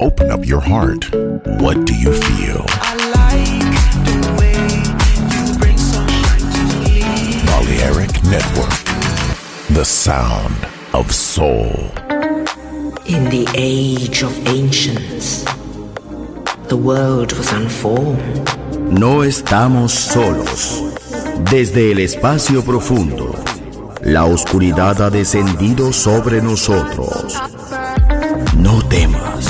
Open up your heart. What do you feel? I like the way you bring sunshine to me. Balearic Network. The sound of soul. In the age of ancients, the world was unformed. No estamos solos. Desde el espacio profundo, la oscuridad ha descendido sobre nosotros. No temas.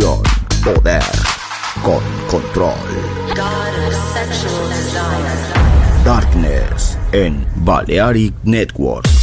Poder con control. Darkness en Balearic Network.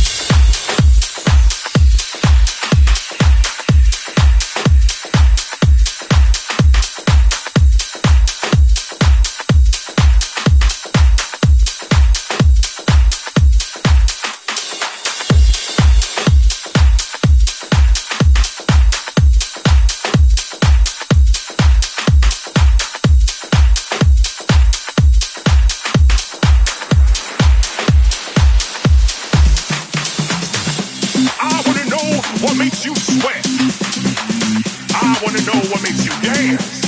What makes you sweat? I want to know what makes you dance.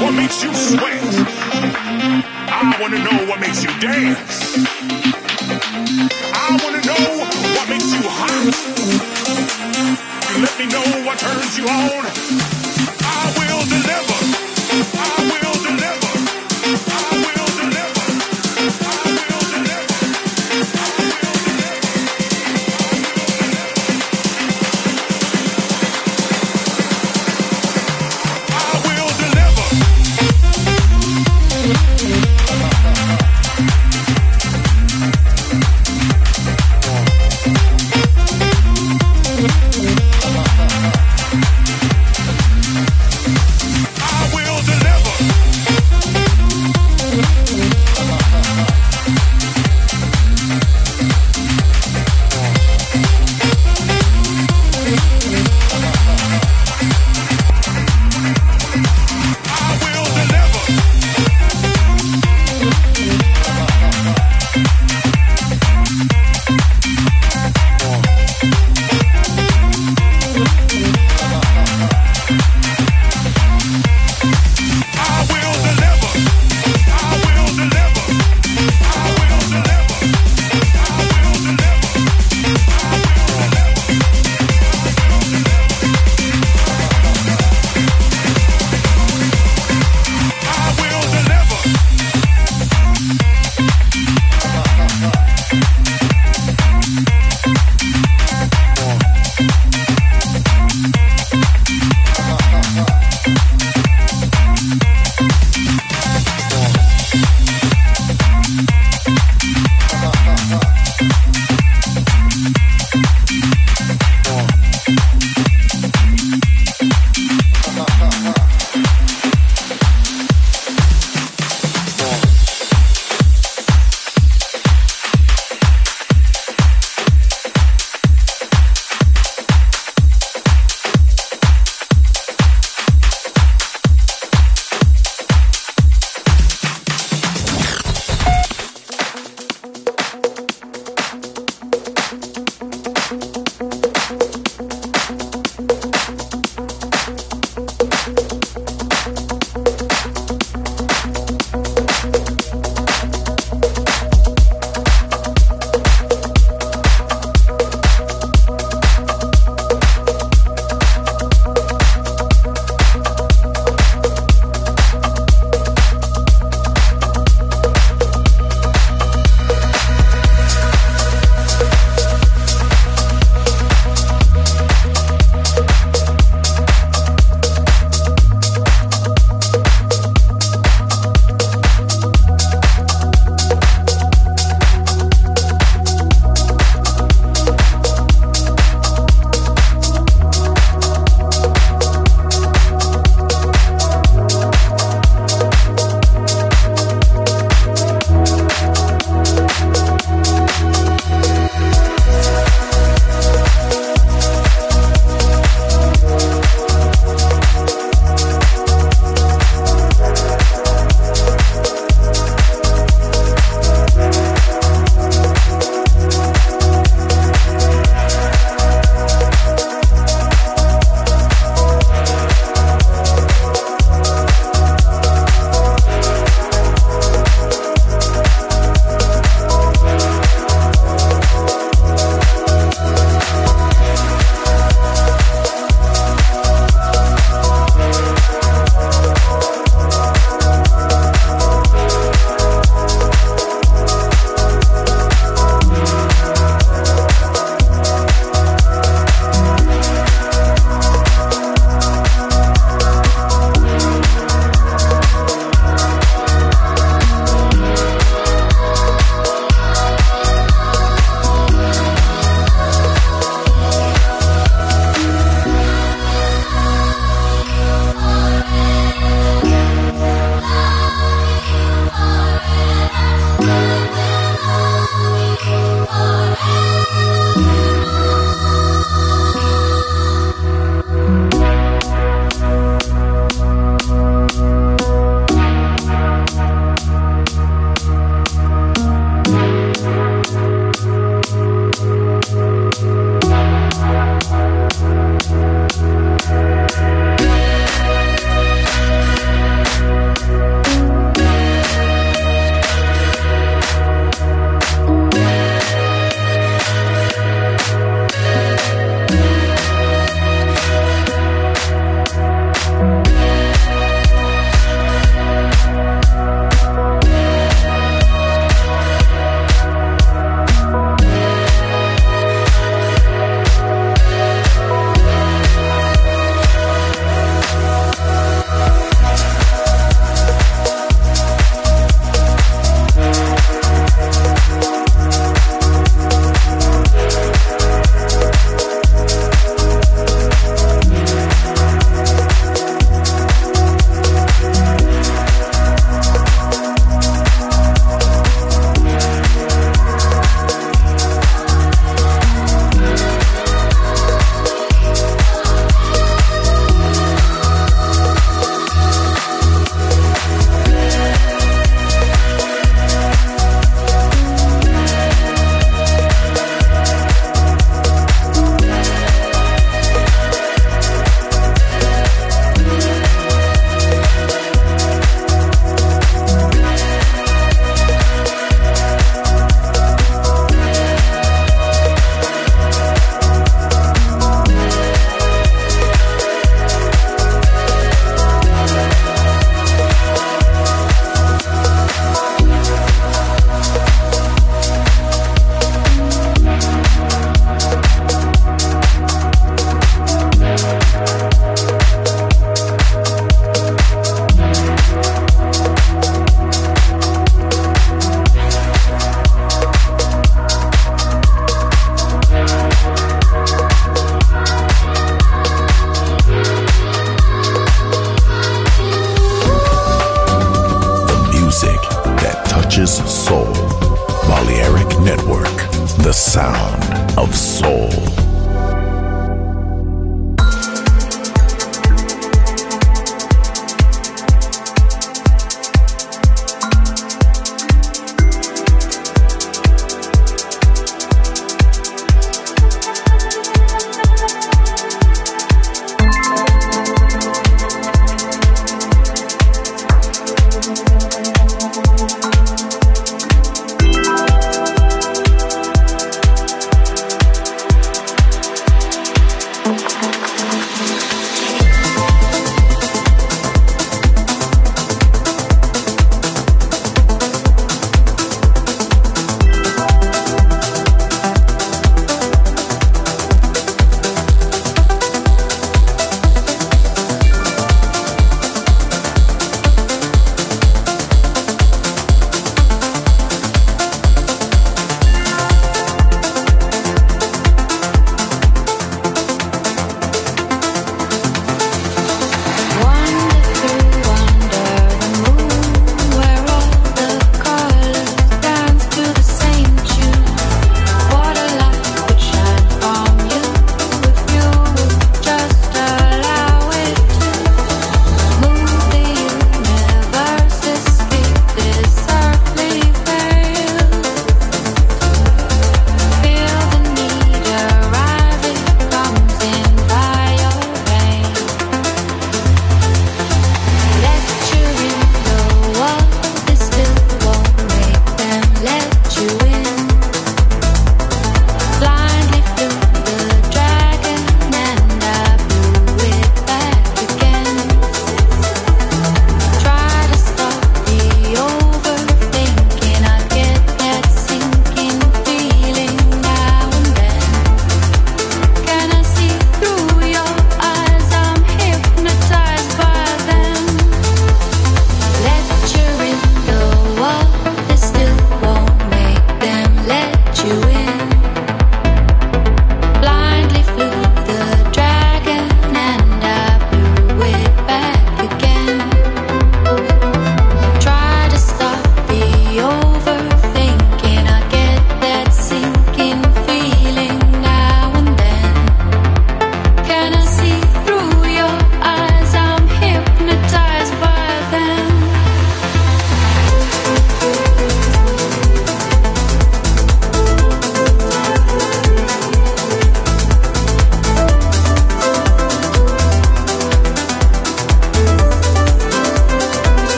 What makes you sweat? I wanna know what makes you dance. I wanna know what makes you hot. Let me know what turns you on. I will deliver. I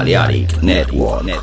Balearic Network.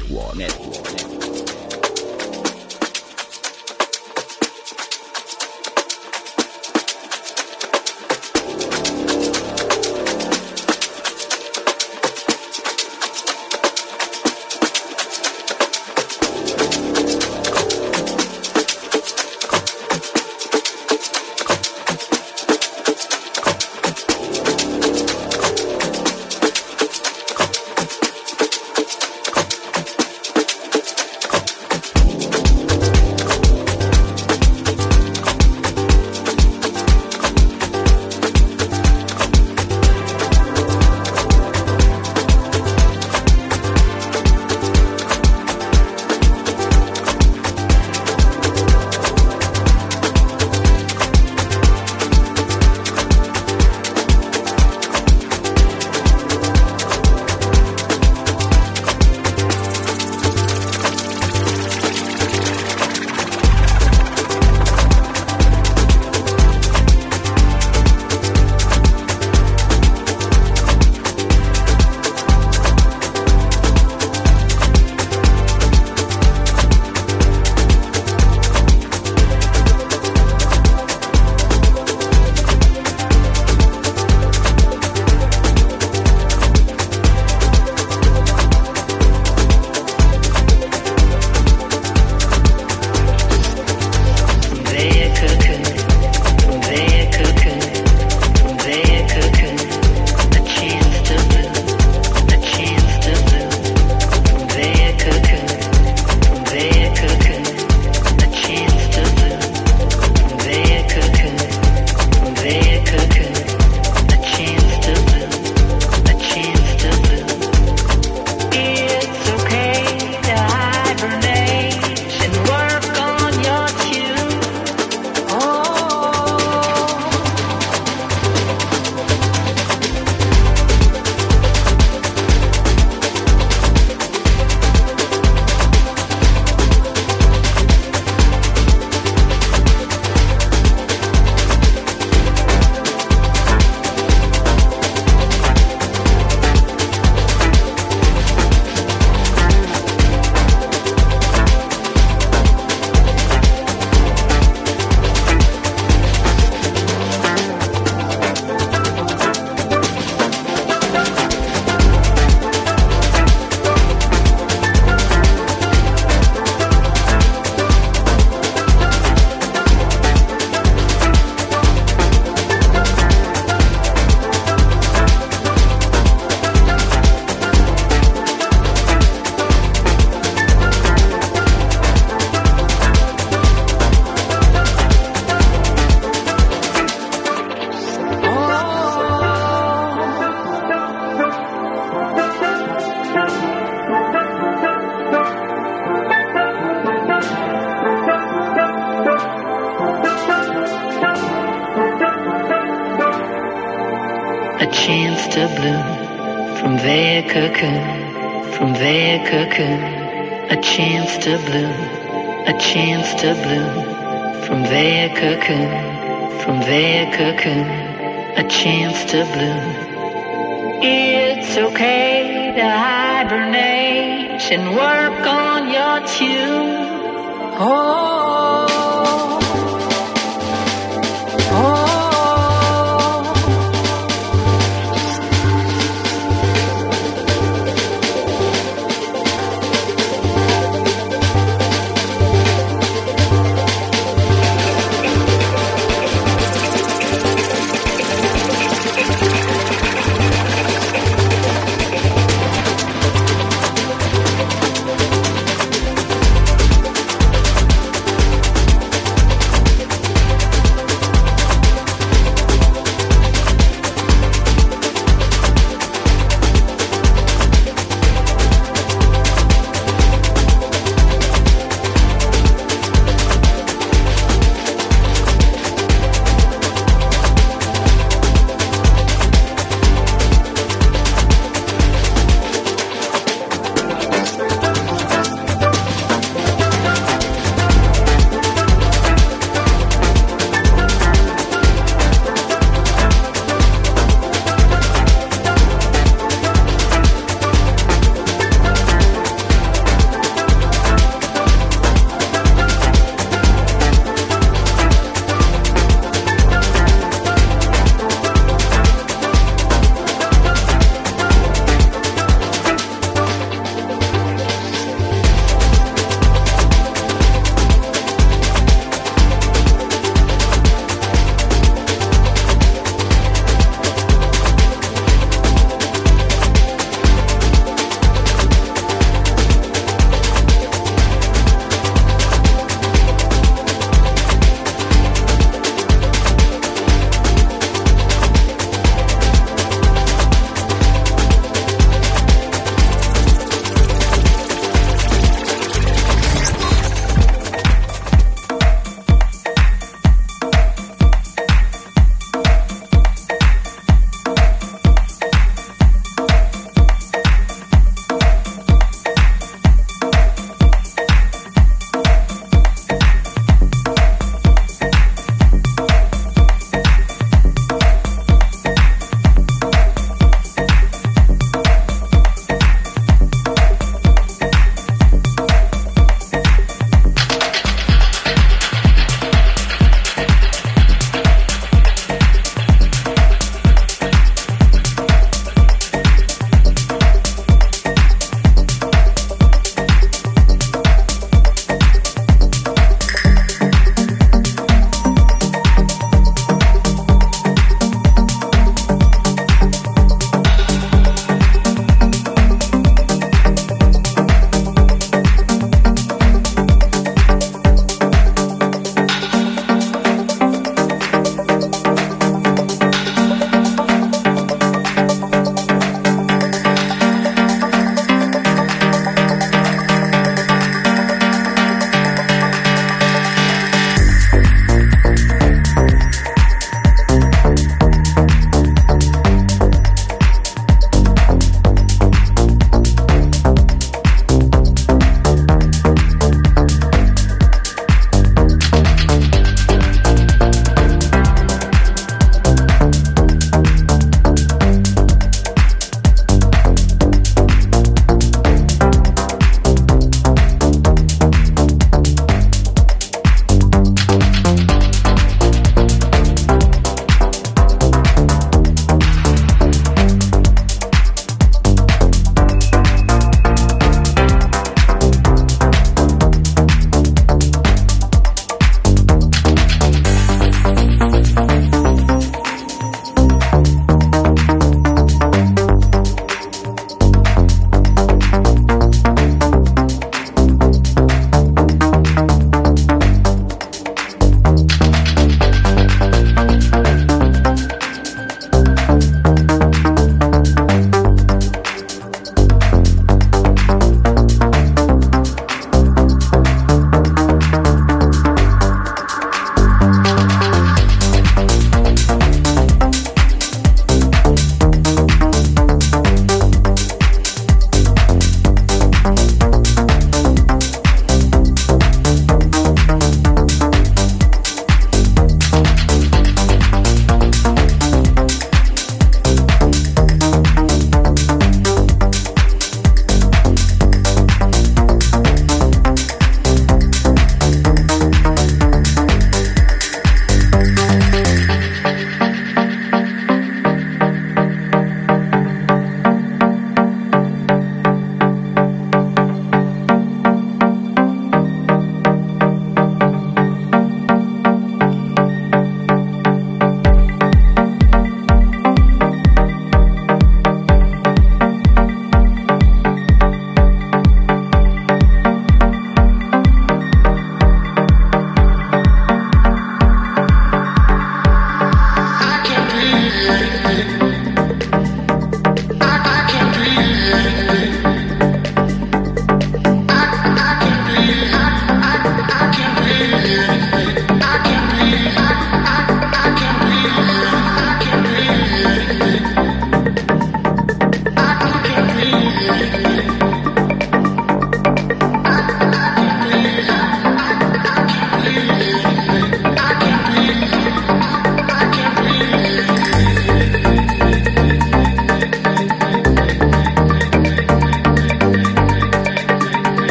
It's okay to hibernate and work on your tune.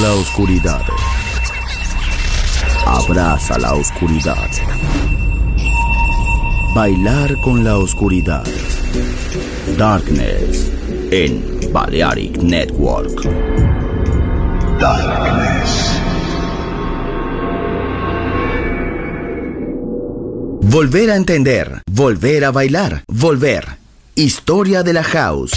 Oscuridad. Abraza la oscuridad. Bailar con la oscuridad. Darkness en Balearic Network. Volver a entender, volver a bailar, volver. Historia de la house.